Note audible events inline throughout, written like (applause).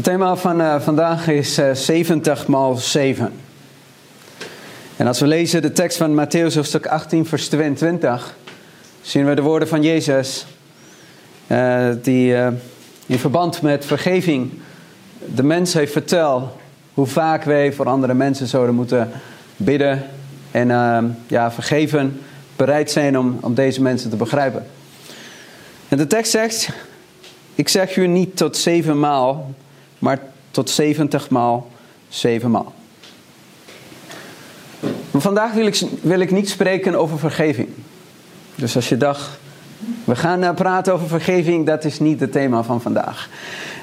Het thema van uh, vandaag is uh, 70 maal 7. En als we lezen de tekst van Matthäus hoofdstuk 18 vers 22, zien we de woorden van Jezus uh, die in verband met vergeving de mens heeft verteld hoe vaak wij voor andere mensen zouden moeten bidden en ja, vergeven, bereid zijn om, om deze mensen te begrijpen. En de tekst zegt, ik zeg u niet tot zeven maal, maar tot 70 maal 7 maal. Vandaag wil ik, wil ik niet spreken over vergeving. Dus als je dacht, we gaan praten over vergeving, dat is niet het thema van vandaag.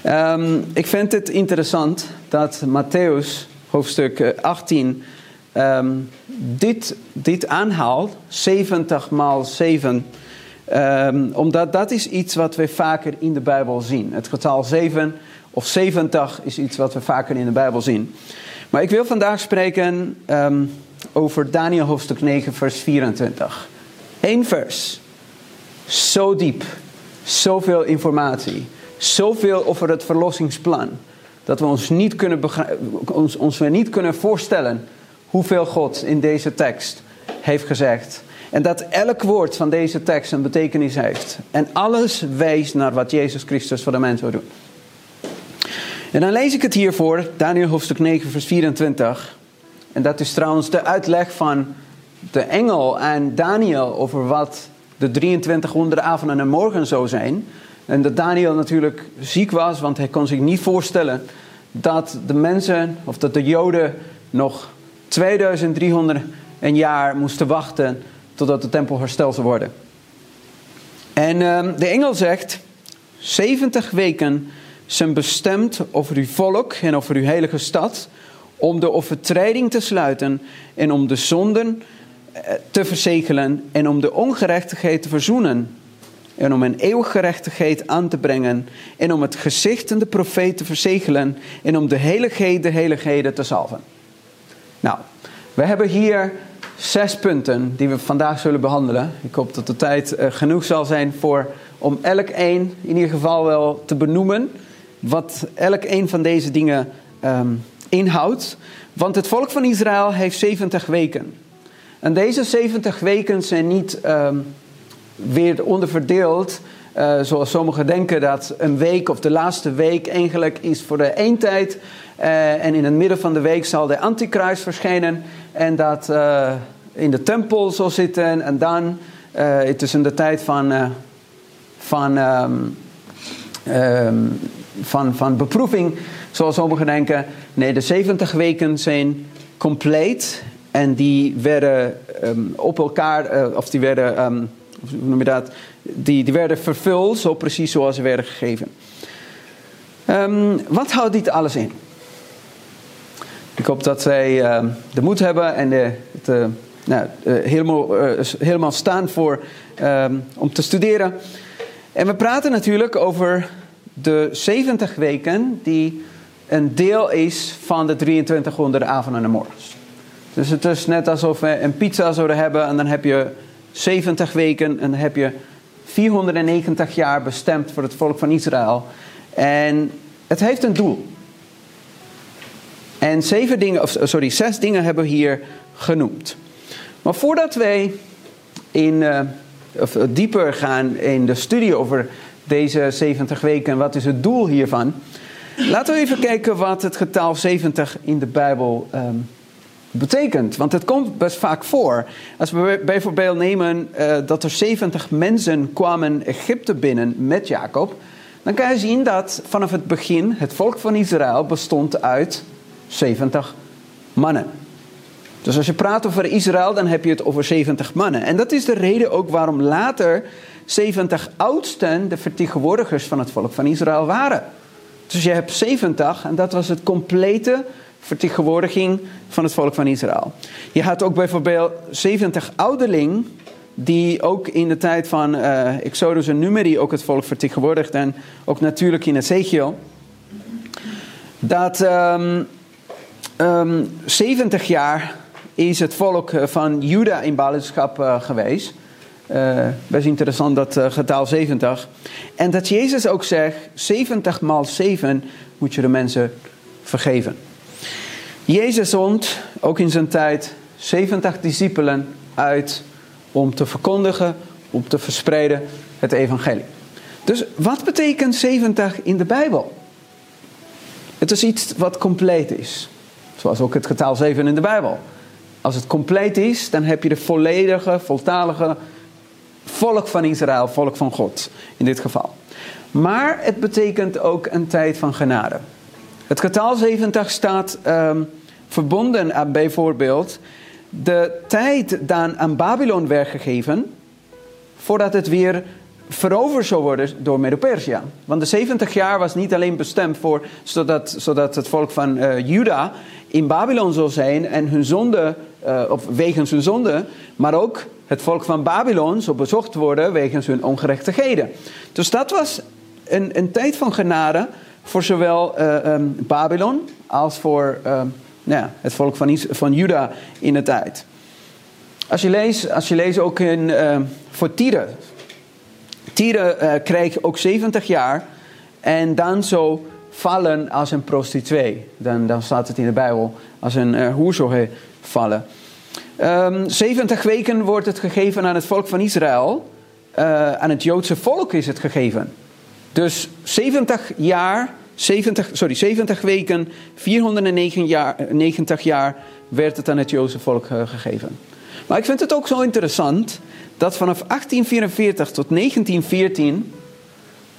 Um, ik vind het interessant dat Matthäus, hoofdstuk 18, um, dit, dit aanhaalt, 70 maal 7. Um, omdat dat is iets wat we vaker in de Bijbel zien. Het getal 7 of 70 is iets wat we vaker in de Bijbel zien. Maar ik wil vandaag spreken um, over Daniel hoofdstuk 9, vers 24. Eén vers. Zo diep. Zoveel informatie. Zoveel over het verlossingsplan. Dat we ons niet kunnen, ons, ons niet kunnen voorstellen hoeveel God in deze tekst heeft gezegd. En dat elk woord van deze tekst een betekenis heeft. En alles wijst naar wat Jezus Christus voor de mens wil doen. En dan lees ik het hier voor, Daniel hoofdstuk 9, vers 24. En dat is trouwens de uitleg van de engel aan Daniel over wat de 2300 avonden en morgen zou zijn. En dat Daniel natuurlijk ziek was, want hij kon zich niet voorstellen dat de mensen, of dat de Joden nog 2300 een jaar moesten wachten totdat de tempel hersteld zou worden. En uh, de engel zegt, 70 weken zijn bestemd over uw volk en over uw heilige stad, om de overtreding te sluiten en om de zonden eh, te verzegelen en om de ongerechtigheid te verzoenen en om een eeuwige gerechtigheid aan te brengen en om het gezicht en de profeet te verzegelen en om de heiligheid de heiligheden te salven. Nou, we hebben hier zes punten die we vandaag zullen behandelen. Ik hoop dat de tijd eh, genoeg zal zijn voor om elk één in ieder geval wel te benoemen wat elk een van deze dingen um, inhoudt. Want het volk van Israël heeft 70 weken. En deze 70 weken zijn niet um, weer onderverdeeld. Uh, zoals sommigen denken dat een week of de laatste week eigenlijk is voor de eindtijd. Uh, en in het midden van de week zal de antichrist verschijnen. En dat uh, in de tempel zal zitten. En dan in de tijd van, van um, van, van beproeving, zoals sommigen denken. Nee, de 70 weken zijn compleet en die werden um, op elkaar, uh, of die werden, um, hoe noem die, die werden vervuld, zo precies zoals ze werden gegeven. Um, wat houdt dit alles in? Ik hoop dat uh, de moed hebben en de, de nou, uh, helemaal, helemaal staan voor, om te studeren. En we praten natuurlijk over de 70 weken die een deel is van de 2300 avonden en morgens. Dus het is net alsof we een pizza zouden hebben en dan heb je 70 weken en dan heb je 490 jaar bestemd voor het volk van Israël. En het heeft een doel. En zeven dingen, of sorry, zes dingen hebben we hier genoemd. Maar voordat wij in, uh, of dieper gaan in de studie over deze 70 weken. Wat is het doel hiervan? Laten we even kijken wat het getal 70 in de Bijbel um, betekent. Want het komt best vaak voor. Als we bijvoorbeeld nemen uh, dat er 70 mensen kwamen Egypte binnen met Jacob. Dan kan je zien dat vanaf het begin het volk van Israël bestond uit 70 mannen. Dus als je praat over Israël, dan heb je het over 70 mannen. En dat is de reden ook waarom later 70 oudsten de vertegenwoordigers van het volk van Israël waren. Dus je hebt 70 en dat was het complete vertegenwoordiging van het volk van Israël. Je had ook bijvoorbeeld 70 ouderling die ook in de tijd van uh, Exodus en Numeri ook het volk vertegenwoordigden. Ook natuurlijk in Ezekiel. Dat um, um, 70 jaar is het volk van Juda in ballingschap uh, geweest. Uh, best interessant dat getal 70. En dat Jezus ook zegt, 70 maal 7 moet je de mensen vergeven. Jezus zond ook in zijn tijd 70 discipelen uit om te verkondigen, om te verspreiden het evangelie. Dus wat betekent 70 in de Bijbel? Het is iets wat compleet is. Zoals ook het getal 7 in de Bijbel. Als het compleet is, dan heb je de volledige, voltalige volk van Israël, volk van God in dit geval. Maar het betekent ook een tijd van genade. Het getal 70 staat um, verbonden aan bijvoorbeeld de tijd dan aan Babylon werd gegeven, voordat het weer veroverd zou worden door Medo-Persia. Want de 70 jaar was niet alleen bestemd voor, zodat, zodat het volk van uh, Juda in Babylon zou zijn en hun zonde, uh, of wegens hun zonde, maar ook het volk van Babylon zou bezocht worden wegens hun ongerechtigheden. Dus dat was een, een tijd van genade voor zowel uh, um, Babylon als voor nou ja, het volk van, van Juda in de tijd. Als je leest, als je leest ook in, uh, voor Tieren. Tieren uh, kreeg ook 70 jaar en dan zo vallen als een prostituee. Dan, dan staat het in de Bijbel als een uh, hoer zou vallen. Um, ehm, 70 weken wordt het gegeven aan het volk van Israël. Uh, aan het Joodse volk is het gegeven. Dus 70 jaar 70, sorry, 70 weken, 490 jaar, 90 jaar werd het aan het Joodse volk eh, gegeven. Maar ik vind het ook zo interessant dat vanaf 1844 tot 1914,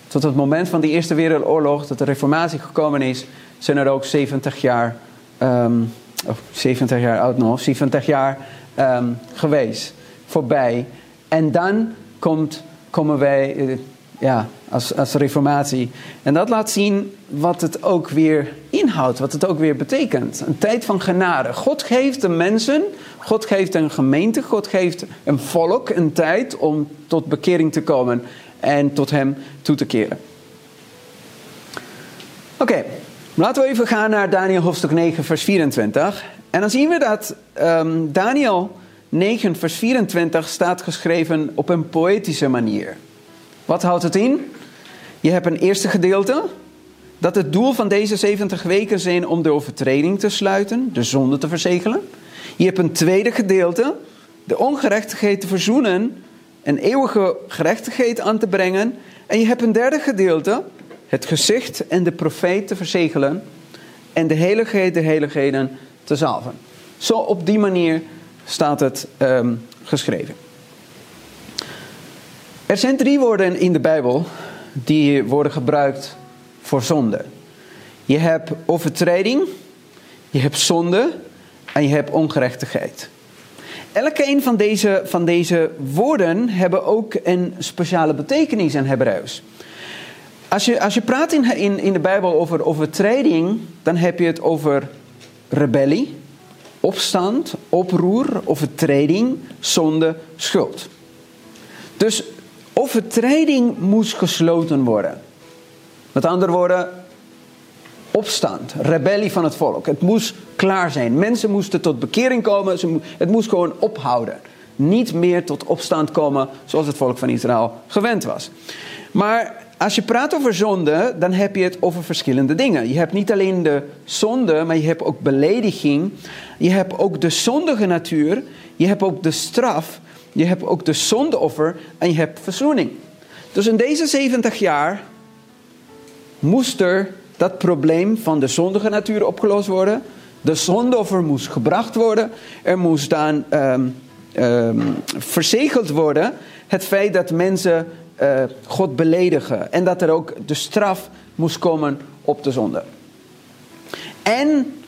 tot het moment van de Eerste Wereldoorlog, dat de Reformatie gekomen is, zijn er ook 70 jaar, um, oh, 70 jaar oud nog, 70 jaar um, geweest, voorbij. En dan komt, komen wij eh, ja, als, als reformatie. En dat laat zien wat het ook weer inhoudt, wat het ook weer betekent. Een tijd van genade. God geeft de mensen, God geeft een gemeente, God geeft een volk een tijd om tot bekering te komen en tot Hem toe te keren. Oké, laten we even gaan naar Daniel hoofdstuk 9, vers 24. En dan zien we dat um, Daniel 9, vers 24 staat geschreven op een poëtische manier. Wat houdt het in? Je hebt een eerste gedeelte, dat het doel van deze 70 weken zijn om de overtreding te sluiten, de zonde te verzegelen. Je hebt een tweede gedeelte, de ongerechtigheid te verzoenen, een eeuwige gerechtigheid aan te brengen. En je hebt een derde gedeelte, het gezicht en de profeet te verzegelen en de heiligheid de heiligheden te zalven. Zo op die manier staat het um, geschreven. Er zijn drie woorden in de Bijbel die worden gebruikt voor zonde. Je hebt overtreding, je hebt zonde en je hebt ongerechtigheid. Elke een van deze, van deze woorden hebben ook een speciale betekenis in Hebreeuws. Als je, als je praat in, in, in de Bijbel over overtreding, dan heb je het over rebellie, opstand, oproer, overtreding, zonde, schuld. Dus Overtreding moest gesloten worden. Met andere woorden, opstand, rebellie van het volk. Het moest klaar zijn. Mensen moesten tot bekering komen. Het moest gewoon ophouden. Niet meer tot opstand komen zoals het volk van Israël gewend was. Maar als je praat over zonde, dan heb je het over verschillende dingen. Je hebt niet alleen de zonde, maar je hebt ook belediging. Je hebt ook de zondige natuur. Je hebt ook de straf. Je hebt ook de zondeoffer en je hebt verzoening. Dus in deze 70 jaar moest er dat probleem van de zondige natuur opgelost worden. De zondeoffer moest gebracht worden. Er moest dan um, verzegeld worden het feit dat mensen uh, God beledigen. En dat er ook de straf moest komen op de zonde. En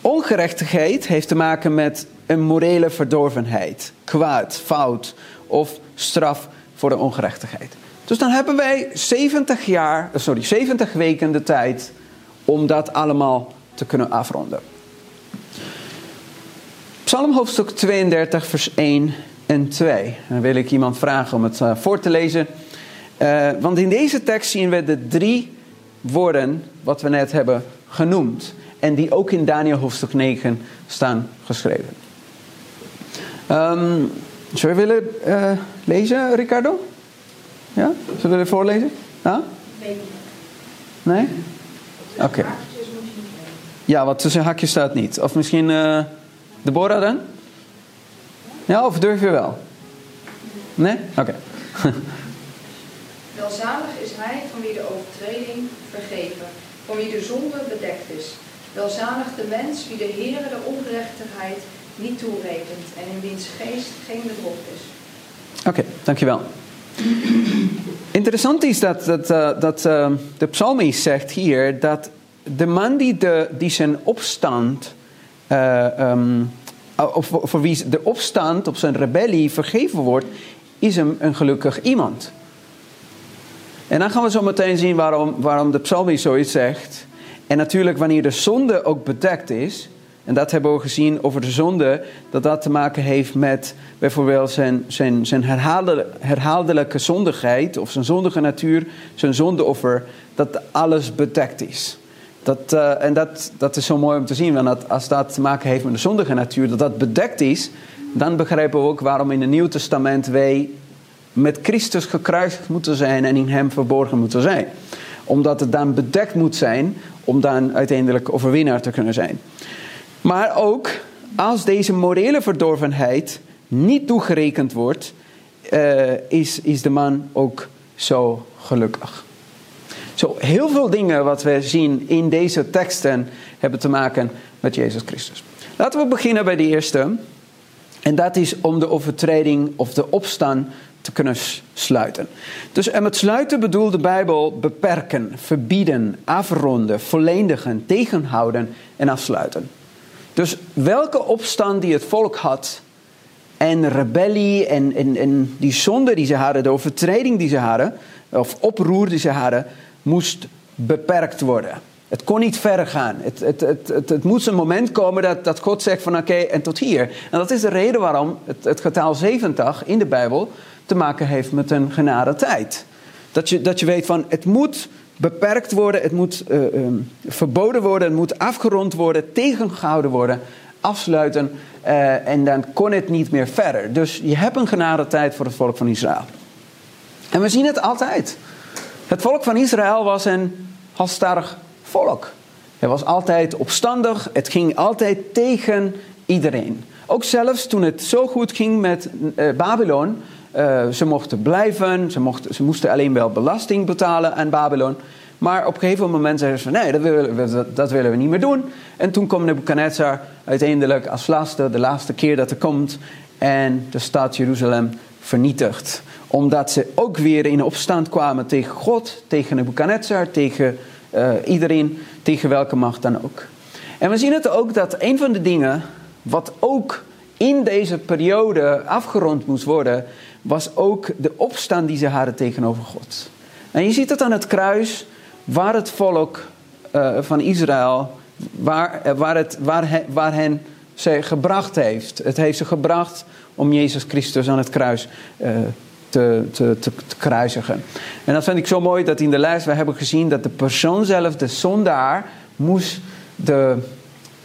ongerechtigheid heeft te maken met een morele verdorvenheid, kwaad, fout of straf voor de ongerechtigheid. Dus dan hebben wij 70 jaar, eh, sorry, 70 weken de tijd om dat allemaal te kunnen afronden. Psalm hoofdstuk 32, vers 1 en 2. Dan wil ik iemand vragen om het uh, voor te lezen. Uh, want in deze tekst zien we de drie woorden wat we net hebben genoemd. En die ook in Daniel hoofdstuk 9 staan geschreven. Um, Zou je willen uh, lezen, Ricardo? Ja? Zullen we willen voorlezen? Ja? Nee? Oké. Ja, wat tussen hakjes staat niet. Of misschien uh, Deborah dan? Ja, of durf je wel? Nee? Oké. (laughs) Welzalig is hij van wie de overtreding vergeven, van wie de zonde bedekt is. Welzalig de mens wie de Heere de ongerechtigheid niet toerekent en in wiens geest geen bedrog is. Oké, dankjewel. Interessant is dat, dat, uh, dat uh, de psalmist zegt hier dat de man die, de, die zijn opstand, uh, um, of voor wie de opstand op zijn rebellie vergeven wordt, is een, een gelukkig iemand. En dan gaan we zo meteen zien waarom, waarom de psalmist zoiets zegt. En natuurlijk wanneer de zonde ook bedekt is. En dat hebben we gezien over de zonde. Dat dat te maken heeft met bijvoorbeeld zijn, zijn, zijn herhaaldelijke zondigheid. Of zijn zondige natuur, zijn zondeoffer. Dat alles bedekt is. Dat, uh, en dat, dat is zo mooi om te zien. Want als dat te maken heeft met de zondige natuur. Dat dat bedekt is. Dan begrijpen we ook waarom in het Nieuw Testament wij met Christus gekruisigd moeten zijn en in Hem verborgen moeten zijn. Omdat het dan bedekt moet zijn om dan uiteindelijk overwinnaar te kunnen zijn. Maar ook als deze morele verdorvenheid niet toegerekend wordt, uh, is, is de man ook zo gelukkig. Zo heel veel dingen wat we zien in deze teksten hebben te maken met Jezus Christus. Laten we beginnen bij de eerste. En dat is om de overtreding of de opstand te kunnen sluiten. Dus en met sluiten bedoelt de Bijbel beperken, verbieden, afronden, volledigen, tegenhouden en afsluiten. Dus welke opstand die het volk had en rebellie en, en, en die zonde die ze hadden, de overtreding die ze hadden, of oproer die ze hadden, moest beperkt worden. Het kon niet verder gaan. Het, het, het, het, het moest een moment komen dat, dat God zegt van oké, en tot hier. En dat is de reden waarom het, het getal 70 in de Bijbel te maken heeft met een genade tijd. Dat je, dat je weet van het moet beperkt worden, het moet uh, um, verboden worden, het moet afgerond worden, tegengehouden worden, afsluiten uh, en dan kon het niet meer verder. Dus je hebt een genade tijd voor het volk van Israël. En we zien het altijd. Het volk van Israël was een halstarrig volk. Het was altijd opstandig, het ging altijd tegen iedereen. Ook zelfs toen het zo goed ging met uh, Babylon, uh, ze mochten blijven, ze, mochten, ze moesten alleen wel belasting betalen aan Babylon. Maar op een gegeven moment zeiden ze: nee, dat willen, we, dat willen we niet meer doen. En toen kwam Nebuchadnezzar uiteindelijk als laatste, de laatste keer dat er komt, en de stad Jeruzalem vernietigt. Omdat ze ook weer in opstand kwamen tegen God, tegen Nebuchadnezzar, tegen uh, iedereen, tegen welke macht dan ook. En we zien het ook dat een van de dingen, wat ook in deze periode afgerond moest worden, was ook de opstand die ze hadden tegenover God. En je ziet het aan het kruis, waar het volk uh, van Israël, waar, eh, waar, het, waar, waar hen ze gebracht heeft. Het heeft ze gebracht om Jezus Christus aan het kruis uh, te, te, te, te. En dat vind ik zo mooi dat in de lijst we hebben gezien dat de persoon zelf, de zondaar, moest de,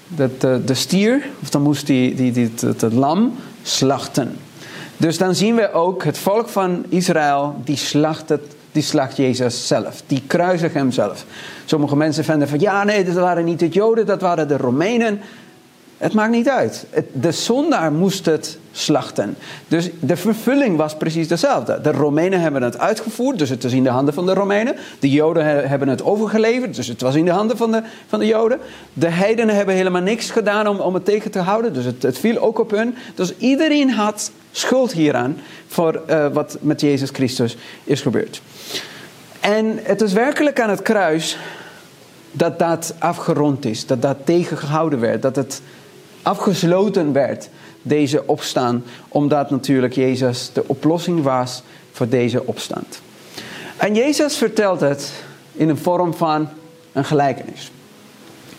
de, de, de stier, of dan moest die, die, die, het, het lam slachten. Dus dan zien we ook het volk van Israël, die slacht, het, die slacht Jezus zelf. Die kruisigt hem zelf. Sommige mensen vinden van, ja nee, dat waren niet de Joden, dat waren de Romeinen. Het maakt niet uit. De zondaar moest het slachten. Dus de vervulling was precies dezelfde. De Romeinen hebben het uitgevoerd, dus het was in de handen van de Romeinen. De Joden hebben het overgeleverd, dus het was in de handen van de, van de Joden. De heidenen hebben helemaal niks gedaan om, om het tegen te houden, dus het, het viel ook op hun. Dus iedereen had schuld hieraan voor uh, wat met Jezus Christus is gebeurd. En het is werkelijk aan het kruis dat dat afgerond is, dat dat tegengehouden werd, dat het afgesloten werd, deze opstand, omdat natuurlijk Jezus de oplossing was voor deze opstand. En Jezus vertelt het in een vorm van een gelijkenis.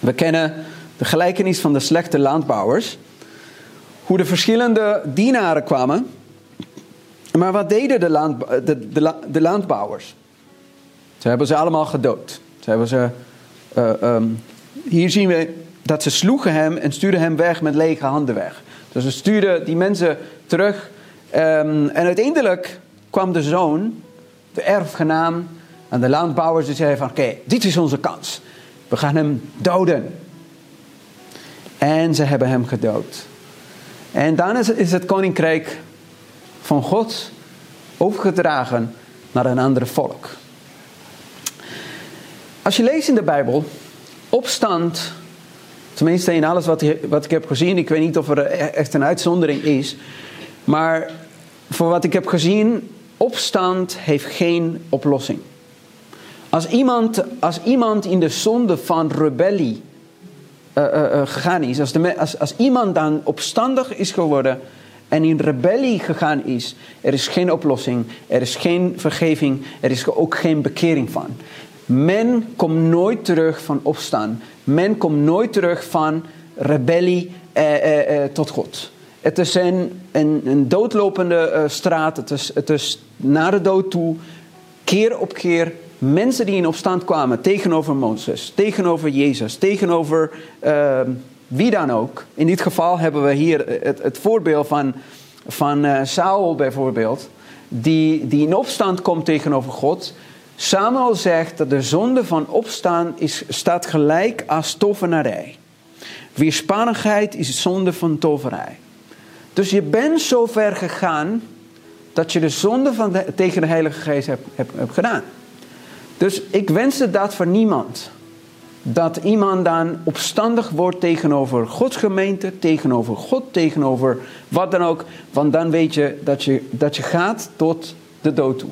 We kennen de gelijkenis van de slechte landbouwers hoe de verschillende dienaren kwamen. Maar wat deden de, land, de, de, landbouwers? Ze hebben ze allemaal gedood. Hebben ze, uh, um, hier zien we dat ze sloegen hem en stuurden hem weg met lege handen weg. Dus ze stuurden die mensen terug Ehm, en uiteindelijk kwam de zoon, de erfgenaam, aan de landbouwers die zeiden van oké, dit is onze kans. We gaan hem doden. En ze hebben hem gedood. En dan is, is het koninkrijk van God overgedragen naar een ander volk. Als je leest in de Bijbel, opstand, tenminste in alles wat, wat ik heb gezien, ik weet niet of er echt een uitzondering is, maar voor wat ik heb gezien, opstand heeft geen oplossing. Als iemand, als iemand in de zonde van rebellie uh, uh, gegaan is, als, de, als, als iemand dan opstandig is geworden en in rebellie gegaan is, er is geen oplossing, er is geen vergeving, er is ook geen bekering van. Men komt nooit terug van opstaan. Men komt nooit terug van rebellie eh, eh, tot God. Het is een, een, doodlopende uh, straat. Het is, het is naar de dood toe, keer op keer. Mensen die in opstand kwamen tegenover Mozes, tegenover Jezus, tegenover ehm, wie dan ook. In dit geval hebben we hier het, het voorbeeld van, van uh, Saul bijvoorbeeld, die, die in opstand komt tegenover God. Samuel zegt dat de zonde van opstaan is, staat gelijk als tovenarij. Weerspannigheid is zonde van toverij. Dus je bent zo ver gegaan dat je de zonde van de, tegen de Heilige Geest hebt, gedaan. Dus ik wenste dat voor niemand. Dat iemand dan opstandig wordt tegenover Gods gemeente, tegenover God, tegenover wat dan ook. Want dan weet je dat je, dat je gaat tot de dood toe.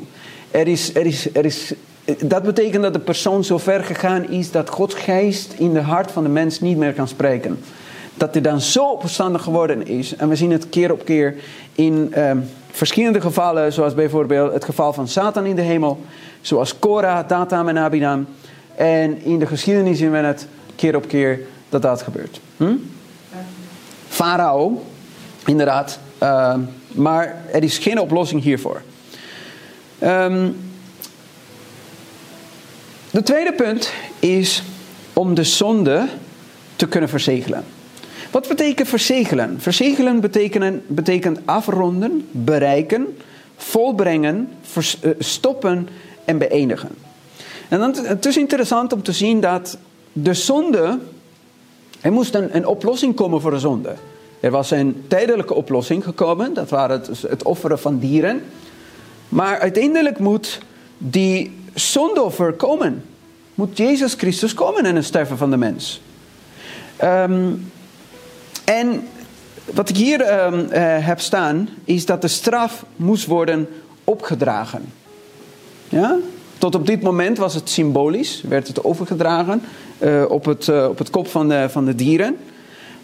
Er is, er is, er is, dat betekent dat de persoon zo ver gegaan is dat Gods geest in de hart van de mens niet meer kan spreken. Dat hij dan zo opstandig geworden is. En we zien het keer op keer in eh, verschillende gevallen, zoals bijvoorbeeld het geval van Satan in de hemel, zoals Korah, Datam en Abiram. En in de geschiedenis zien we het keer op keer dat dat gebeurt. Hm? Farao, inderdaad. Uh, maar er is geen oplossing hiervoor. Um, de tweede punt is om de zonde te kunnen verzegelen. Wat betekent verzegelen? Verzegelen betekent, afronden, bereiken, volbrengen, stoppen en beëindigen. En dan, het is interessant om te zien dat de zonde, er moest een, een oplossing komen voor de zonde. Er was een tijdelijke oplossing gekomen, dat waren het, het offeren van dieren. Maar uiteindelijk moet die zondoffer komen. Moet Jezus Christus komen en het sterven van de mens. Um, en wat ik hier um, uh, heb staan, is dat de straf moest worden opgedragen. Ja? Tot op dit moment was het symbolisch, werd het overgedragen uh, op, het, uh, op het kop van de, van de dieren.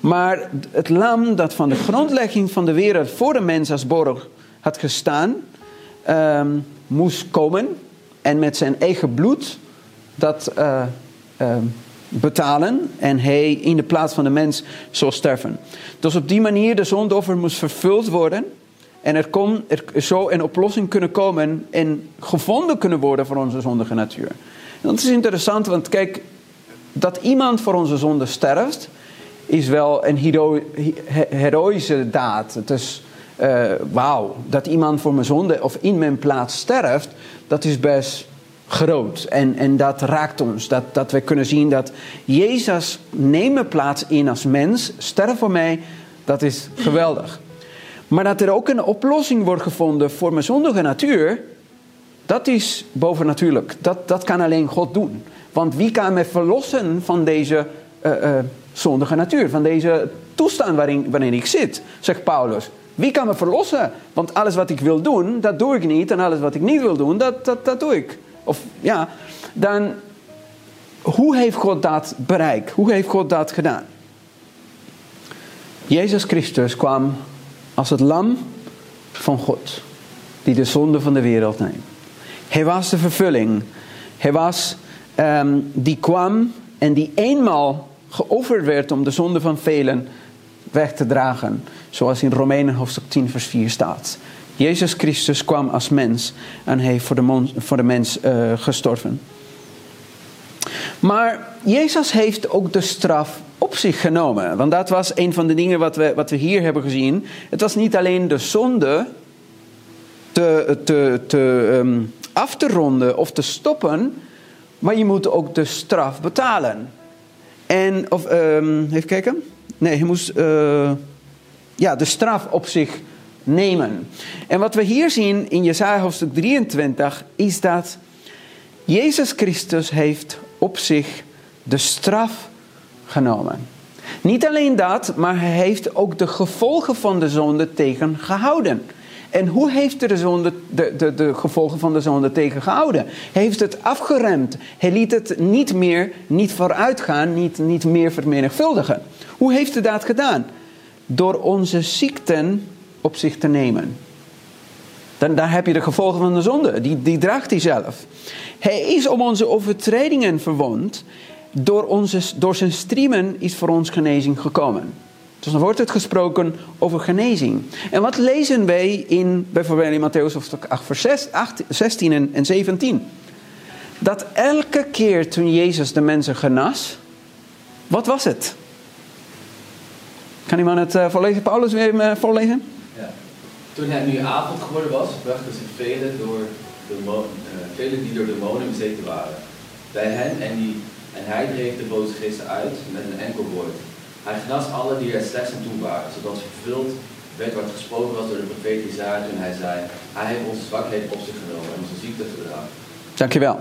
Maar het lam dat van de grondlegging van de wereld voor de mens als borg had gestaan, um, moest komen en met zijn eigen bloed dat uh, betalen en hij in de plaats van de mens zou sterven. Dus op die manier de zondoffer moest vervuld worden en er, kon, er zou een oplossing kunnen komen en gevonden kunnen worden voor onze zondige natuur. Dat is interessant, want kijk, dat iemand voor onze zonde sterft, is wel een hero, heroïsche daad. Het is, uh, wauw, dat iemand voor mijn zonde of in mijn plaats sterft, dat is best groot. En, en dat raakt ons. Dat, dat we kunnen zien dat Jezus neemt plaats in als mens, sterft voor mij, dat is geweldig. Maar dat er ook een oplossing wordt gevonden voor mijn zondige natuur, dat is bovennatuurlijk. Dat, dat kan alleen God doen. Want wie kan me verlossen van deze uh, uh, zondige natuur, van deze toestand waarin, waarin ik zit, zegt Paulus. Wie kan me verlossen? Want alles wat ik wil doen, dat doe ik niet. En alles wat ik niet wil doen, dat, dat, dat doe ik. Of ja, dan hoe heeft God dat bereikt? Hoe heeft God dat gedaan? Jezus Christus kwam als het lam van God, die de zonde van de wereld neemt. Hij was de vervulling. Hij was um, die kwam en die eenmaal geofferd werd om de zonde van velen weg te dragen. Zoals in Romeinen hoofdstuk 10 vers 4 staat. Jezus Christus kwam als mens en heeft voor de, voor de mens uh, gestorven. Maar Jezus heeft ook de straf op zich genomen. Want dat was een van de dingen wat we, wat we hier hebben gezien. Het was niet alleen de zonde te, te, te, ehm, af te ronden of te stoppen, maar je moet ook de straf betalen. En, of, um, even kijken. Nee, je moest uh, ja, de straf op zich nemen. En wat we hier zien in Jesaja hoofdstuk 23 is dat Jezus Christus heeft op zich de straf genomen. Niet alleen dat, maar hij heeft ook de gevolgen van de zonde tegengehouden. En hoe heeft hij de, de, de, de gevolgen van de zonde tegengehouden? Hij heeft het afgeremd. Hij liet het niet meer, niet vooruitgaan, niet, niet meer vermenigvuldigen. Hoe heeft hij dat gedaan? Door onze ziekten op zich te nemen. Dan, daar heb je de gevolgen van de zonde. Die, die draagt hij zelf. Hij is om onze overtredingen verwond. Door, onze, door zijn striemen is voor ons genezing gekomen. Dus dan wordt het gesproken over genezing. En wat lezen wij in bijvoorbeeld in Matthäus hoofdstuk 8, vers 8, 16 en 17? Dat elke keer toen Jezus de mensen genas, wat was het? Kan iemand het uh, voorlezen? Paulus weer uh, voorlezen? Ja. Toen het nu avond geworden was, brachten zich velen, door de uh, velen die door demonen bezeten waren. Bij hen en, die, en hij dreef de boze geesten uit met een enkel woord. Hij genas alle die er slechts aan toe waren, zodat vervuld werd wat gesproken was door de profeet Isaiah toen hij zei, hij heeft onze zwakheid op zich genomen en onze ziekte gedragen. Dankjewel.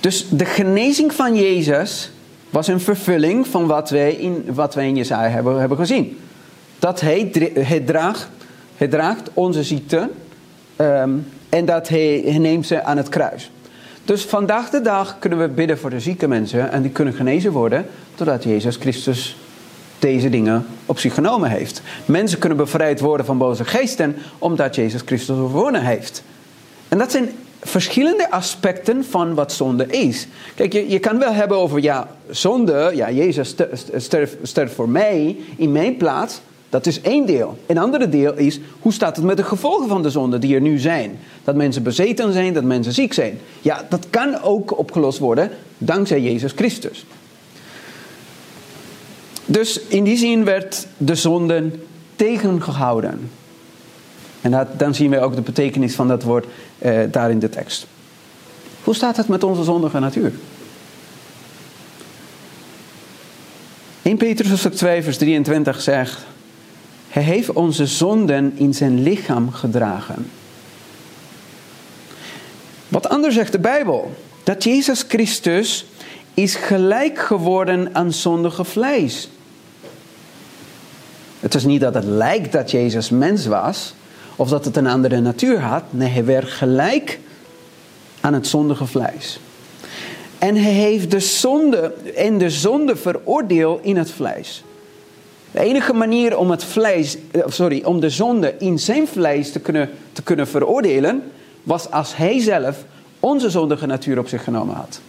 Dus de genezing van Jezus was een vervulling van wat wij in, wat wij in Jesaja hebben, hebben gezien. Dat hij, hij, draagt, hij draagt onze ziekte um, en dat hij, hij neemt ze aan het kruis. Dus vandaag de dag kunnen we bidden voor de zieke mensen en die kunnen genezen worden doordat Jezus Christus deze dingen op zich genomen heeft. Mensen kunnen bevrijd worden van boze geesten omdat Jezus Christus overwonnen heeft. En dat zijn verschillende aspecten van wat zonde is. Kijk, je, je kan wel hebben over, ja, zonde, ja, Jezus sterft voor mij in mijn plaats. Dat is één deel. Een andere deel is, hoe staat het met de gevolgen van de zonde die er nu zijn? Dat mensen bezeten zijn, dat mensen ziek zijn. Ja, dat kan ook opgelost worden dankzij Jezus Christus. Dus in die zin werd de zonde tegengehouden. En dan zien we ook de betekenis van dat woord eh, daar in de tekst. Hoe staat het met onze zondige natuur? 1 Petrus 2 vers 23 zegt... Hij heeft onze zonden in zijn lichaam gedragen. Wat anders zegt de Bijbel. Dat Jezus Christus is gelijk geworden aan zondige vlees. Het is niet dat het lijkt dat Jezus mens was, of dat het een andere natuur had. Nee, hij werd gelijk aan het zondige vlees. En hij heeft de zonde en de zonde veroordeeld in het vlees. De enige manier om het vlees, eh, sorry, om de zonde in zijn vlees te kunnen, te kunnen veroordelen, was als hij zelf onze zondige natuur op zich genomen had.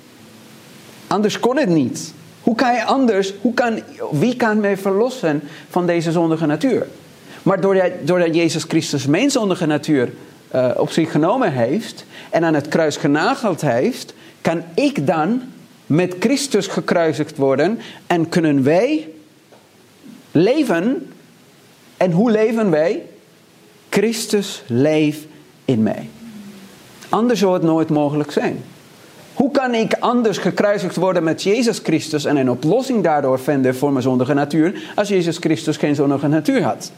Anders kon het niet. Hoe kan je anders, hoe kan, wie kan mij verlossen van deze zondige natuur? Maar doordat, doordat Jezus Christus mijn zondige natuur uh, op zich genomen heeft en aan het kruis genageld heeft, kan ik dan met Christus gekruisigd worden en kunnen wij leven. En hoe leven wij? Christus leeft in mij. Anders zou het nooit mogelijk zijn. Hoe kan ik anders gekruisigd worden met Jezus Christus en een oplossing daardoor vinden voor mijn zondige natuur, als Jezus Christus geen zondige natuur had?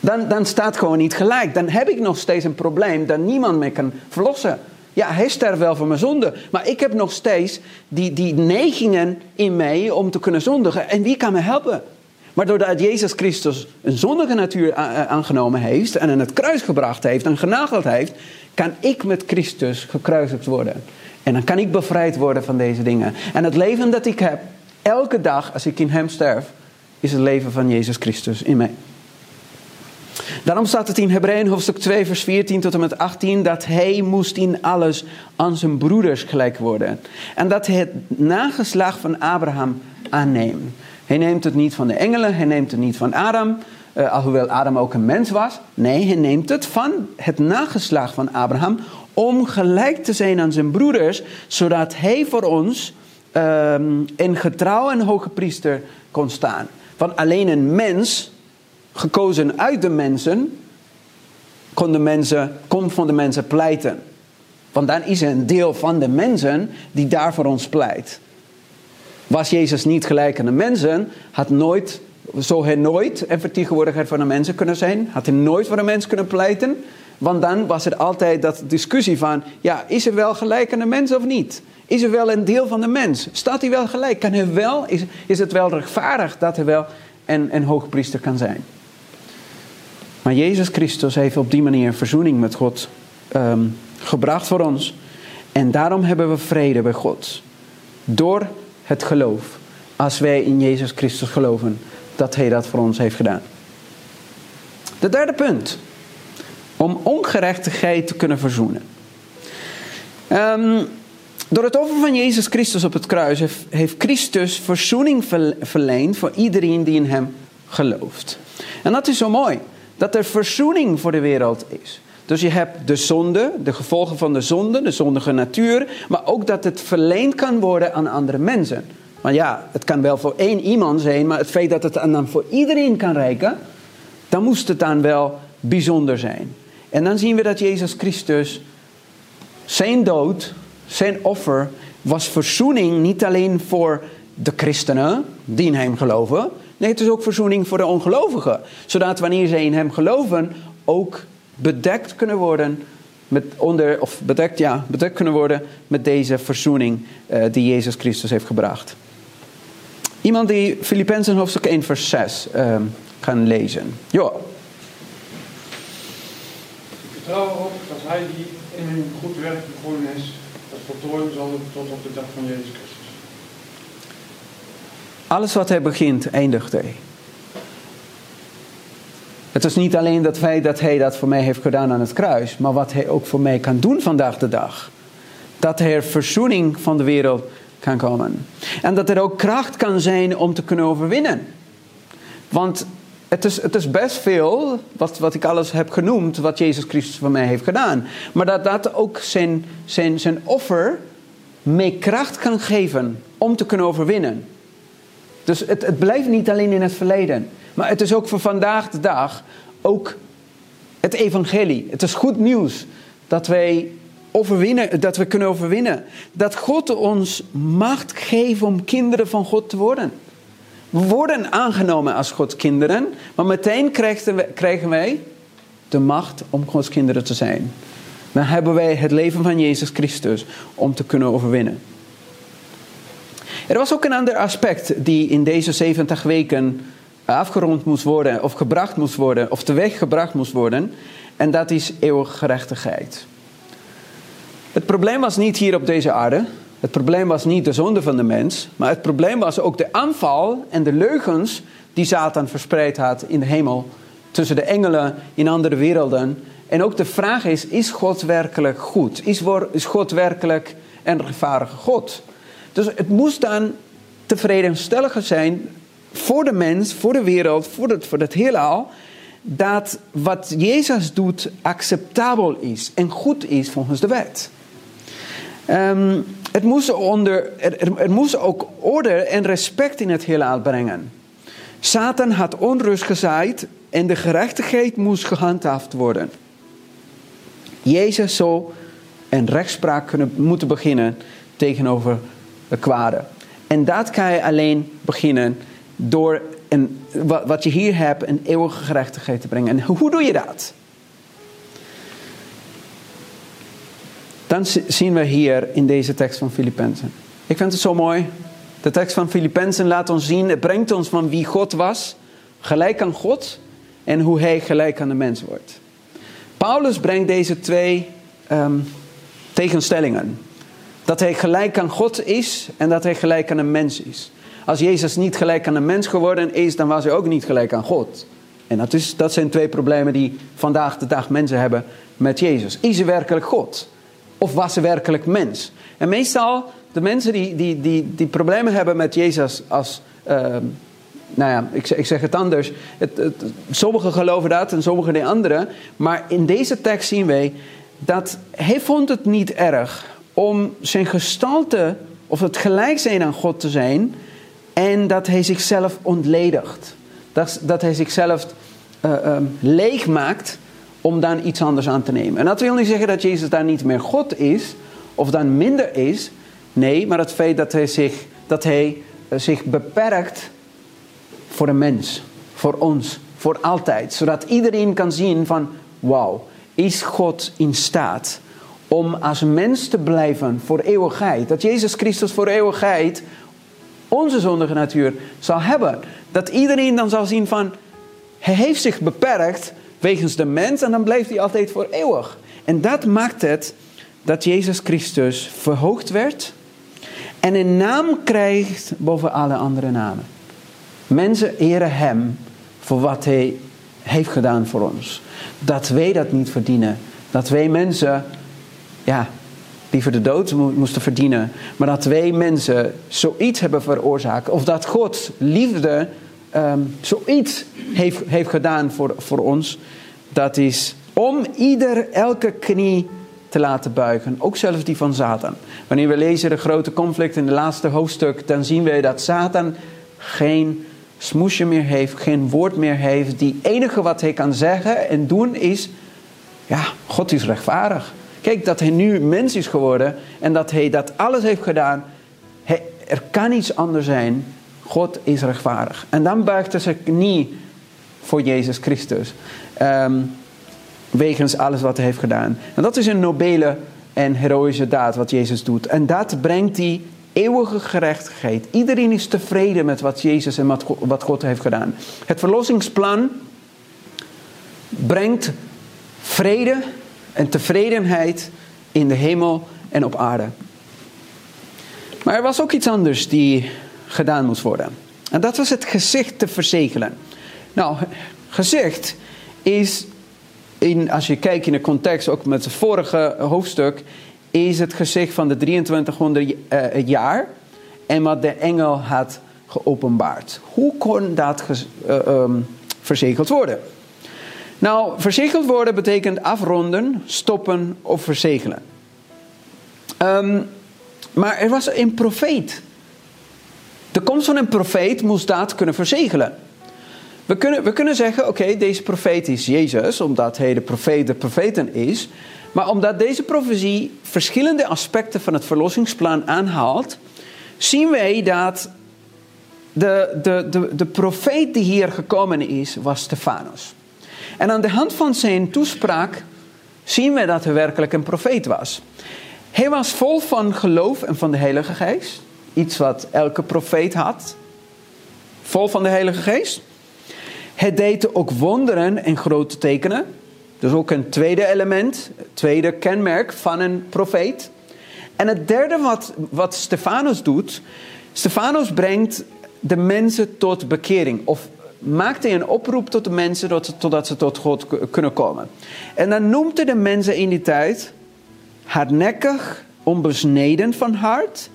Dan, dan staat gewoon niet gelijk. Dan heb ik nog steeds een probleem dat niemand mij kan verlossen. Ja, hij sterft wel voor mijn zonde. Maar ik heb nog steeds die, die neigingen in mij om te kunnen zondigen. En wie kan me helpen? Maar doordat Jezus Christus een zondige natuur aangenomen heeft en aan het kruis gebracht heeft en genageld heeft, kan ik met Christus gekruisigd worden. En dan kan ik bevrijd worden van deze dingen. En het leven dat ik heb, elke dag als ik in Hem sterf, is het leven van Jezus Christus in mij. Daarom staat het in Hebreeën hoofdstuk 2 vers 14 tot en met 18 dat hij moest in alles aan zijn broeders gelijk worden. En dat hij het nageslag van Abraham aanneemt. Hij neemt het niet van de engelen, hij neemt het niet van Adam, uh, alhoewel Adam ook een mens was. Nee, hij neemt het van het nageslag van Abraham om gelijk te zijn aan zijn broeders, zodat hij voor ons um, een getrouw en hoge priester kon staan. Want alleen een mens, gekozen uit de mensen, kon, de mensen, kon van de mensen pleiten. Want dan is er een deel van de mensen die daar voor ons pleit. Was Jezus niet gelijk aan de mensen, had nooit, zou hij nooit een vertegenwoordiger van de mensen kunnen zijn. Had hij nooit voor de mensen kunnen pleiten. Want dan was er altijd dat discussie van, ja, is er wel gelijk aan de mens of niet? Is er wel een deel van de mens? Staat hij wel gelijk? Kan hij wel, is, is het wel rechtvaardig dat hij wel een, een hoogpriester kan zijn? Maar Jezus Christus heeft op die manier verzoening met God ehm, gebracht voor ons. En daarom hebben we vrede bij God. Door het geloof. Als wij in Jezus Christus geloven dat Hij dat voor ons heeft gedaan. De derde punt. Om ongerechtigheid te kunnen verzoenen. Um, door het offer van Jezus Christus op het kruis heeft Christus verzoening verleend voor iedereen die in Hem gelooft. En dat is zo mooi, dat er verzoening voor de wereld is. Dus je hebt de zonde, de gevolgen van de zonde, de zondige natuur, maar ook dat het verleend kan worden aan andere mensen. Maar ja, het kan wel voor één iemand zijn, maar het feit dat het dan voor iedereen kan reiken, dan moest het dan wel bijzonder zijn. En dan zien we dat Jezus Christus zijn dood zijn offer was verzoening niet alleen voor de christenen die in hem geloven. Nee, het is ook verzoening voor de ongelovigen. Zodat wanneer zij in hem geloven, ook bedekt kunnen worden met onder, of bedekt, ja, bedekt kunnen worden met deze verzoening uh, die Jezus Christus heeft gebracht. Iemand die Filippenzen hoofdstuk 1 vers 6 uh, kan lezen. Ja. Ik vertrouw erop dat hij die in een goed werk begonnen is, voltooien zal tot op de dag van Jezus Christus. Alles wat hij begint, eindigt hij. Het is niet alleen dat feit dat hij dat voor mij heeft gedaan aan het kruis, maar wat hij ook voor mij kan doen vandaag de dag. Dat er verzoening van de wereld kan komen. En dat er ook kracht kan zijn om te kunnen overwinnen. Want het is, het is best veel, wat, wat ik alles heb genoemd, wat Jezus Christus voor mij heeft gedaan. Maar dat dat ook zijn, zijn, zijn offer mij kracht kan geven om te kunnen overwinnen. Dus het, het blijft niet alleen in het verleden. Maar het is ook voor vandaag de dag ook het evangelie. Het is goed nieuws dat wij overwinnen, dat we kunnen overwinnen. Dat God ons macht geeft om kinderen van God te worden. We worden aangenomen als Gods kinderen, maar meteen krijgen wij de macht om Gods kinderen te zijn. Dan hebben wij het leven van Jezus Christus om te kunnen overwinnen. Er was ook een ander aspect die in deze 70 weken afgerond moest worden, of gebracht moest worden, of teweeg gebracht moest worden, en dat is eeuwige gerechtigheid. Het probleem was niet hier op deze aarde, het probleem was niet de zonde van de mens, maar het probleem was ook de aanval en de leugens die Satan verspreid had in de hemel, tussen de engelen in andere werelden. En ook de vraag is, is God werkelijk goed? Is God werkelijk een rechtvaardige God? Dus het moest dan tevredenstelliger zijn voor de mens, voor de wereld, voor het, voor het heelal, dat wat Jezus doet acceptabel is en goed is volgens de wet. Um, het moest onder, er, er moest ook orde en respect in het heelal brengen. Satan had onrust gezaaid en de gerechtigheid moest gehandhaafd worden. Jezus zou een rechtspraak kunnen, moeten beginnen tegenover kwade. En dat kan je alleen beginnen door een, wat je hier hebt, een eeuwige gerechtigheid te brengen. En hoe doe je dat? Dan zien we hier in deze tekst van Filippenzen. Ik vind het zo mooi. De tekst van Filippenzen laat ons zien, het brengt ons van wie God was, gelijk aan God, en hoe hij gelijk aan de mens wordt. Paulus brengt deze twee um, tegenstellingen. Dat hij gelijk aan God is en dat hij gelijk aan een mens is. Als Jezus niet gelijk aan een mens geworden is, dan was hij ook niet gelijk aan God. En dat, is, dat zijn twee problemen die vandaag de dag mensen hebben met Jezus. Is hij werkelijk God? Of was ze werkelijk mens? En meestal, de mensen die, die, die, die problemen hebben met Jezus als... Uh, nou ja, ik, ik, zeg het anders. Het, sommigen geloven dat en sommigen de andere. Maar in deze tekst zien wij dat hij vond het niet erg om zijn gestalte of het gelijk zijn aan God te zijn en dat hij zichzelf ontledigt. Dat, dat hij zichzelf uh, leeg maakt om dan iets anders aan te nemen. En dat wil niet zeggen dat Jezus daar niet meer God is of dan minder is. Nee, maar het feit dat hij zich, dat hij, eh, zich beperkt voor een mens, voor ons, voor altijd. Zodat iedereen kan zien van, wauw, is God in staat om als mens te blijven voor eeuwigheid. Dat Jezus Christus voor eeuwigheid onze zondige natuur zal hebben. Dat iedereen dan zal zien van, hij heeft zich beperkt wegens de mens en dan blijft hij altijd voor eeuwig. En dat maakt het dat Jezus Christus verhoogd werd en een naam krijgt boven alle andere namen. Mensen eren hem voor wat hij heeft gedaan voor ons. Dat wij dat niet verdienen. Dat wij mensen, ja, die voor de dood moesten verdienen. Maar dat wij mensen zoiets hebben veroorzaakt. Of dat God liefde um, zoiets heeft, heeft gedaan voor, voor ons. Dat is om ieder elke knie te laten buigen. Ook zelfs die van Satan. Wanneer we lezen de grote conflict in het laatste hoofdstuk. Dan zien we dat Satan geen smoesje meer heeft. Geen woord meer heeft. Die enige wat hij kan zeggen en doen is. Ja, God is rechtvaardig. Kijk, dat hij nu mens is geworden en dat hij dat alles heeft gedaan. Er kan iets anders zijn. God is rechtvaardig. En dan buigt hij zich niet voor Jezus Christus. Um, wegens alles wat hij heeft gedaan. En dat is een nobele en heroïsche daad wat Jezus doet. En dat brengt die eeuwige gerechtigheid. Iedereen is tevreden met wat Jezus en wat God heeft gedaan. Het verlossingsplan brengt vrede en tevredenheid in de hemel en op aarde. Maar er was ook iets anders die gedaan moest worden. En dat was het gezicht te verzegelen. Nou, gezicht is, in, als je kijkt in de context, ook met het vorige hoofdstuk, is het gezicht van de 2300 uh, jaar en wat de engel had geopenbaard. Hoe kon dat uh, verzegeld worden? Nou, verzegeld worden betekent afronden, stoppen of verzegelen. Um, maar er was een profeet. De komst van een profeet moest dat kunnen verzegelen. We kunnen, we kunnen zeggen, oké, deze profeet is Jezus, omdat hij de profeet de profeten is. Maar omdat deze profetie verschillende aspecten van het verlossingsplan aanhaalt, zien wij dat de, de, de, de profeet die hier gekomen is, was Stefanus. En aan de hand van zijn toespraak zien we dat hij werkelijk een profeet was. Hij was vol van geloof en van de Heilige Geest. Iets wat elke profeet had. Vol van de Heilige Geest. Hij deed ook wonderen en grote tekenen. Dus ook een tweede element, tweede kenmerk van een profeet. En het derde wat, wat Stefanus doet, Stefanus brengt de mensen tot bekering. Of maakt hij een oproep tot de mensen totdat ze tot God kunnen komen. En dan noemt hij de mensen in die tijd hardnekkig, onbesneden van hart.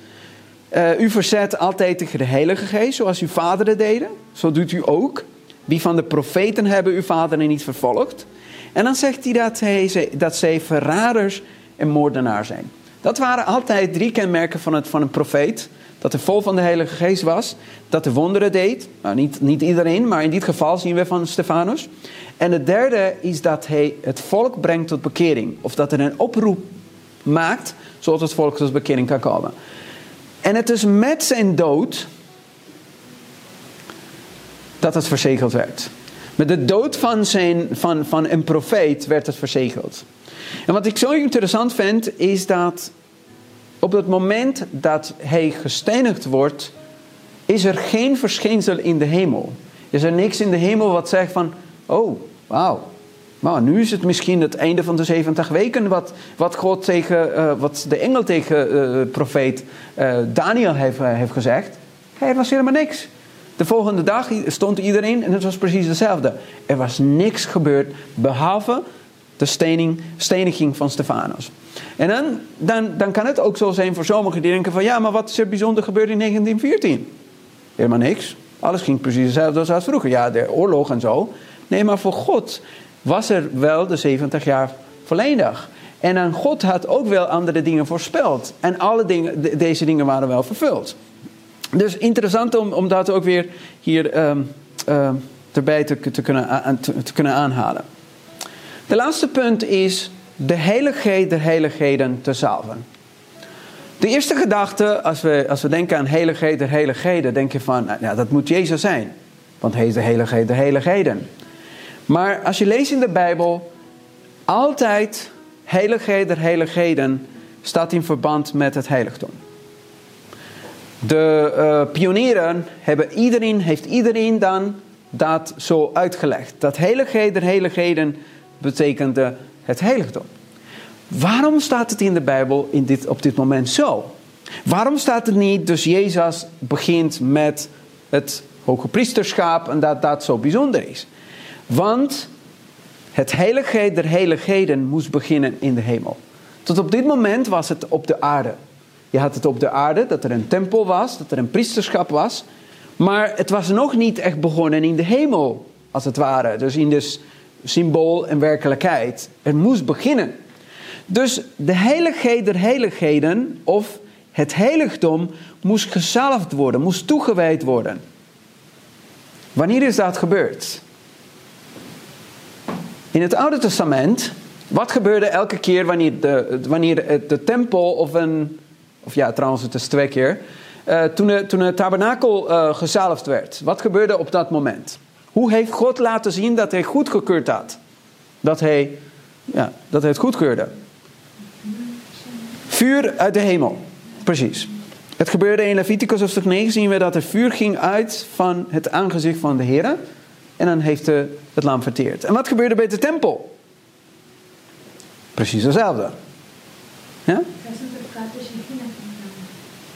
Uh, u verzet altijd tegen de Heilige Geest, zoals uw vaderen deden. Zo doet u ook. Wie van de profeten hebben uw vaderen niet vervolgd? En dan zegt hij dat, hij, dat zij verraders en moordenaar zijn. Dat waren altijd drie kenmerken van, het, van een profeet. Dat hij vol van de Heilige Geest was. Dat hij wonderen deed. Nou, niet, niet iedereen, maar in dit geval zien we van Stefanus. En het derde is dat hij het volk brengt tot bekering. Of dat hij een oproep maakt, zodat het volk tot bekering kan komen. En het is met zijn dood dat het verzegeld werd. Met de dood van, zijn, van, van een profeet werd het verzegeld. En wat ik zo interessant vind, is dat op het moment dat hij gestenigd wordt, is er geen verschijnsel in de hemel. Is er niks in de hemel wat zegt van, oh, wauw, nu is het misschien het einde van de 70 weken wat, wat God tegen, uh, wat de engel tegen uh, profeet uh, Daniel heeft, heeft gezegd. Er was helemaal niks. De volgende dag stond iedereen en het was precies hetzelfde. Er was niks gebeurd behalve de stening, van Stefanus. En dan, dan, dan kan het ook zo zijn voor sommigen die denken van ja, maar wat is er bijzonder gebeurd in 1914? Helemaal niks. Alles ging precies hetzelfde als vroeger. Ja, de oorlog en zo. Nee, maar voor God was er wel de 70 jaar volledig. En dan God had ook wel andere dingen voorspeld. En alle dingen, deze dingen waren wel vervuld. Dus interessant om, om dat ook weer hier um, uh, erbij te, te, kunnen, te, kunnen aanhalen. De laatste punt is de heiligheid der heiligheden te salven. De eerste gedachte, als we, als we denken aan heiligheid der heiligheden, denk je van, nou ja, dat moet Jezus zijn. Want hij is de heiligheid der heiligheden. Maar als je leest in de Bijbel, altijd heiligheid der heiligheden staat in verband met het heiligdom. De uh, pionieren hebben iedereen, heeft iedereen dan dat zo uitgelegd. Dat heiligheid der heiligheden betekende het heiligdom. Waarom staat het in de Bijbel in dit, op dit moment zo? Waarom staat het niet, dus Jezus begint met het hoge priesterschap en dat dat zo bijzonder is? Want het heiligheid der heiligheden moest beginnen in de hemel. Tot op dit moment was het op de aarde. Je had het op de aarde, dat er een tempel was, dat er een priesterschap was. Maar het was nog niet echt begonnen in de hemel, als het ware. Dus in de symbool en werkelijkheid. Het moest beginnen. Dus de heiligheid der heiligheden, of het heiligdom, moest gezalfd worden, moest toegewijd worden. Wanneer is dat gebeurd? In het Oude Testament, wat gebeurde elke keer wanneer de, wanneer de tempel of een, of ja trouwens het is twee keer, uh, toen, de, toen het tabernakel uh, gezalfd werd. Wat gebeurde op dat moment? Hoe heeft God laten zien dat hij goedgekeurd had? Dat hij, ja, dat hij het goedkeurde. Vuur uit de hemel. Precies. Het gebeurde in Leviticus hoofdstuk 9 zien we dat er vuur ging uit van het aangezicht van de Heer. En dan heeft de, het lam verteerd. En wat gebeurde bij de tempel? Precies hetzelfde. Ja?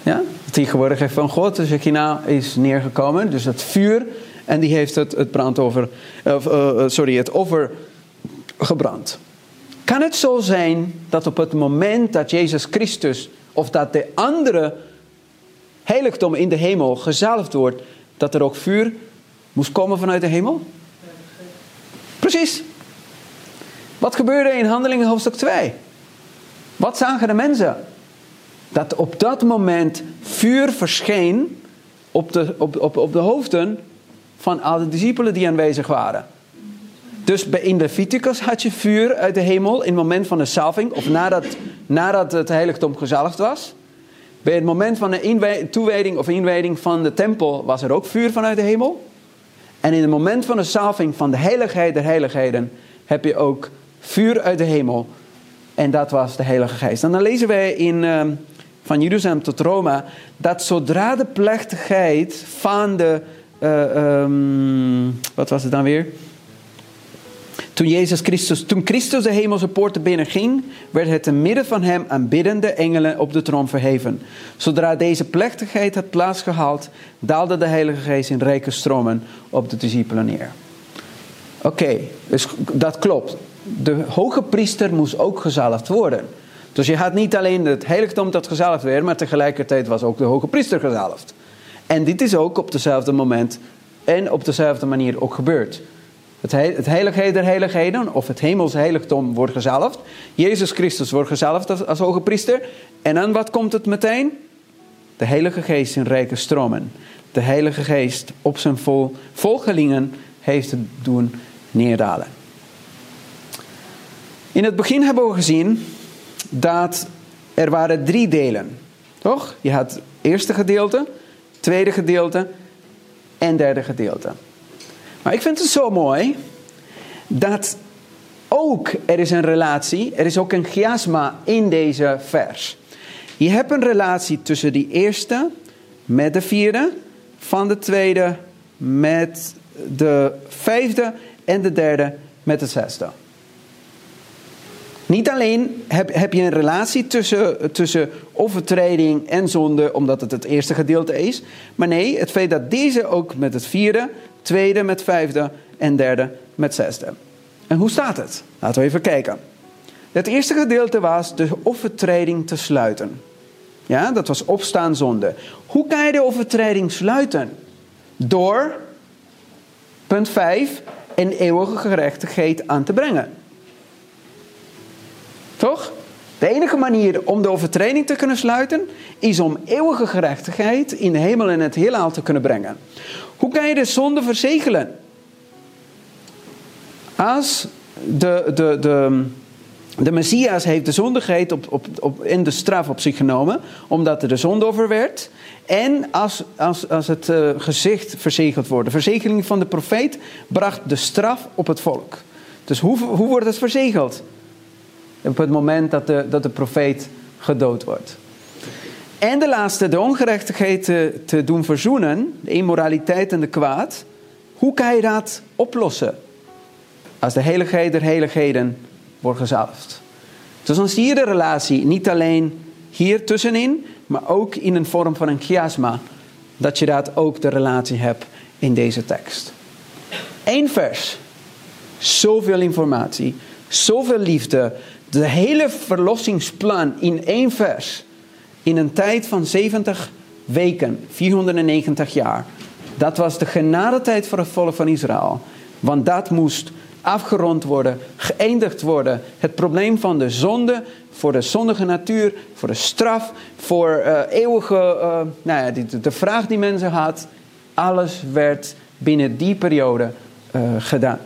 Ja, tegenwoordig heeft van God, de Shekinah is neergekomen. Dus het vuur, en die heeft het, het brand over, uh, uh, sorry, het over gebrand. Kan het zo zijn dat op het moment dat Jezus Christus of dat de andere heiligdom in de hemel gezalfd wordt, dat er ook vuur moest komen vanuit de hemel? Precies. Wat gebeurde in Handelingen hoofdstuk 2? Wat zagen de mensen? Dat op dat moment vuur verscheen op de, op, op, op de hoofden van alle discipelen die aanwezig waren. Dus in Leviticus had je vuur uit de hemel in het moment van de salving, of nadat, nadat het heiligdom gezalfd was. Bij het moment van de toewijding of inwijding van de tempel was er ook vuur vanuit de hemel. En in het moment van de salving van de heiligheid der heiligheden heb je ook vuur uit de hemel. En dat was de Heilige Geest. En dan lezen wij in, uh, van Jeruzalem tot Rome dat zodra de plechtigheid van de. Uh, um, wat was het dan weer? Toen Jezus Christus, toen Christus de hemelse poorten binnenging, werd het te midden van hem aanbiddende engelen op de troon verheven. Zodra deze plechtigheid had plaatsgehaald, daalde de Heilige Geest in rijke stromen op de discipelen neer. Oké, dus dat klopt. De hoge priester moest ook gezalfd worden. Dus je had niet alleen het heiligdom dat gezalfd werd, maar tegelijkertijd was ook de hoge priester gezalfd. En dit is ook op dezelfde moment en op dezelfde manier ook gebeurd. Het, het heiligheid der heiligheden, of het hemelse heiligdom, wordt gezalfd. Jezus Christus wordt gezalfd als, als hoge priester. En dan wat komt het meteen? De Heilige Geest in rijke stromen. De Heilige Geest op zijn vol, volgelingen heeft het doen neerdalen. In het begin hebben we gezien dat er waren drie delen. Toch? Je had het eerste gedeelte, tweede gedeelte en derde gedeelte. Maar ik vind het zo mooi dat ook er is een relatie, er is ook een chiasma in deze vers. Je hebt een relatie tussen die eerste met de vierde, van de tweede met de vijfde en de derde met de zesde. Niet alleen heb, heb je een relatie tussen, tussen overtreding en zonde, omdat het het eerste gedeelte is. Maar nee, het feit dat deze ook met het vierde, tweede met vijfde en derde met zesde. En hoe staat het? Laten we even kijken. Het eerste gedeelte was de overtreding te sluiten. Ja, dat was opstaan zonde. Hoe kan je de overtreding sluiten? Door, punt 5, een eeuwige gerechtigheid aan te brengen. Toch? De enige manier om de overtreding te kunnen sluiten is om eeuwige gerechtigheid in de hemel en het heelal te kunnen brengen. Hoe kan je de zonde verzegelen? Als de, de, de, de Messias heeft de zondigheid op, op, op, in de straf op zich genomen, omdat er de zonde over werd. En als, als, als het uh, gezicht verzegeld wordt. De verzegeling van de profeet bracht de straf op het volk. Dus hoe, hoe wordt het verzegeld? Op het moment dat de, dat de profeet gedood wordt. En de laatste, de ongerechtigheid te, doen verzoenen, de immoraliteit en de kwaad. Hoe kan je dat oplossen? Als de heiligheid der heiligheden wordt gezalfd. Dus dan zie je de relatie niet alleen hier tussenin, maar ook in een vorm van een chiasma. Dat je dat ook de relatie hebt in deze tekst. Eén vers, zoveel informatie, zoveel liefde, de hele verlossingsplan in één vers. In een tijd van 70 weken, 490 jaar. Dat was de genadetijd voor het volk van Israël. Want dat moest afgerond worden, geëindigd worden. Het probleem van de zonde, voor de zondige natuur, voor de straf, voor uh, eeuwige, uh, nou ja, die, de vraag die mensen had. Alles werd binnen die periode uh, gedaan.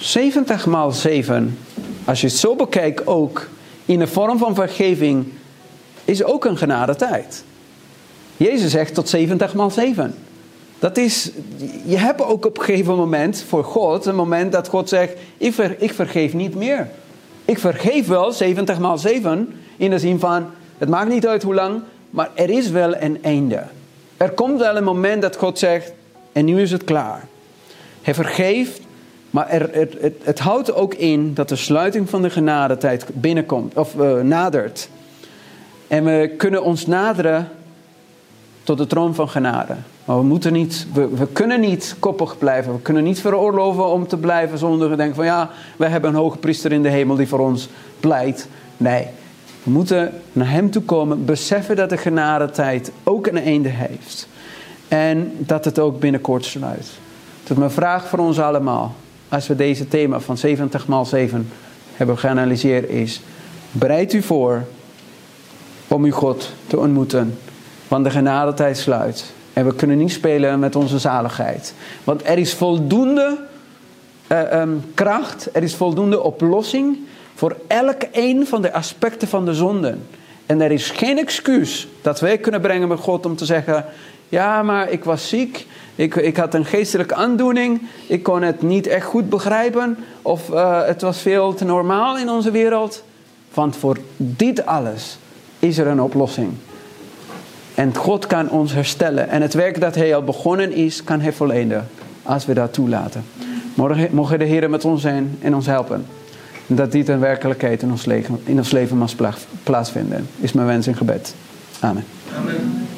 70 maal 7, als je het zo bekijkt ook, in de vorm van vergeving, is ook een genadetijd. Jezus zegt tot 70 maal 7. Dat is, je hebt ook op een gegeven moment voor God een moment dat God zegt, ik, ik vergeef niet meer. Ik vergeef wel 70 maal 7 in de zin van, het maakt niet uit hoe lang, maar er is wel een einde. Er komt wel een moment dat God zegt, en nu is het klaar. Hij vergeeft, maar er, het, het, het, houdt ook in dat de sluiting van de genadetijd binnenkomt, of uh, nadert. En we kunnen ons naderen tot de troon van genade. Maar we, moeten niet, we, we, kunnen niet koppig blijven. We kunnen niet veroorloven om te blijven zonder te denken van ja, we hebben een hoge priester in de hemel die voor ons pleit. Nee, we moeten naar hem toe komen, beseffen dat de genadetijd ook een einde heeft. En dat het ook binnenkort sluit. Dat mijn vraag voor ons allemaal, als we deze thema van 70 maal 7 hebben geanalyseerd, is: bereid u voor om uw God te ontmoeten. Want de genadetijd sluit. En we kunnen niet spelen met onze zaligheid. Want er is voldoende uh, um, kracht, er is voldoende oplossing voor elk een van de aspecten van de zonde. En er is geen excuus dat wij kunnen brengen met God om te zeggen: Ja, maar ik was ziek, ik, ik had een geestelijke aandoening, ik kon het niet echt goed begrijpen, of uh, het was veel te normaal in onze wereld. Want voor dit alles is er een oplossing. En God kan ons herstellen. En het werk dat Hij al begonnen is, kan Hij volledigen. Als we dat toelaten. Mogen de Heer met ons zijn en ons helpen. Dat dit een werkelijkheid in ons leven, in ons leven mag plaatsvinden. Is mijn wens en gebed. Amen. Amen.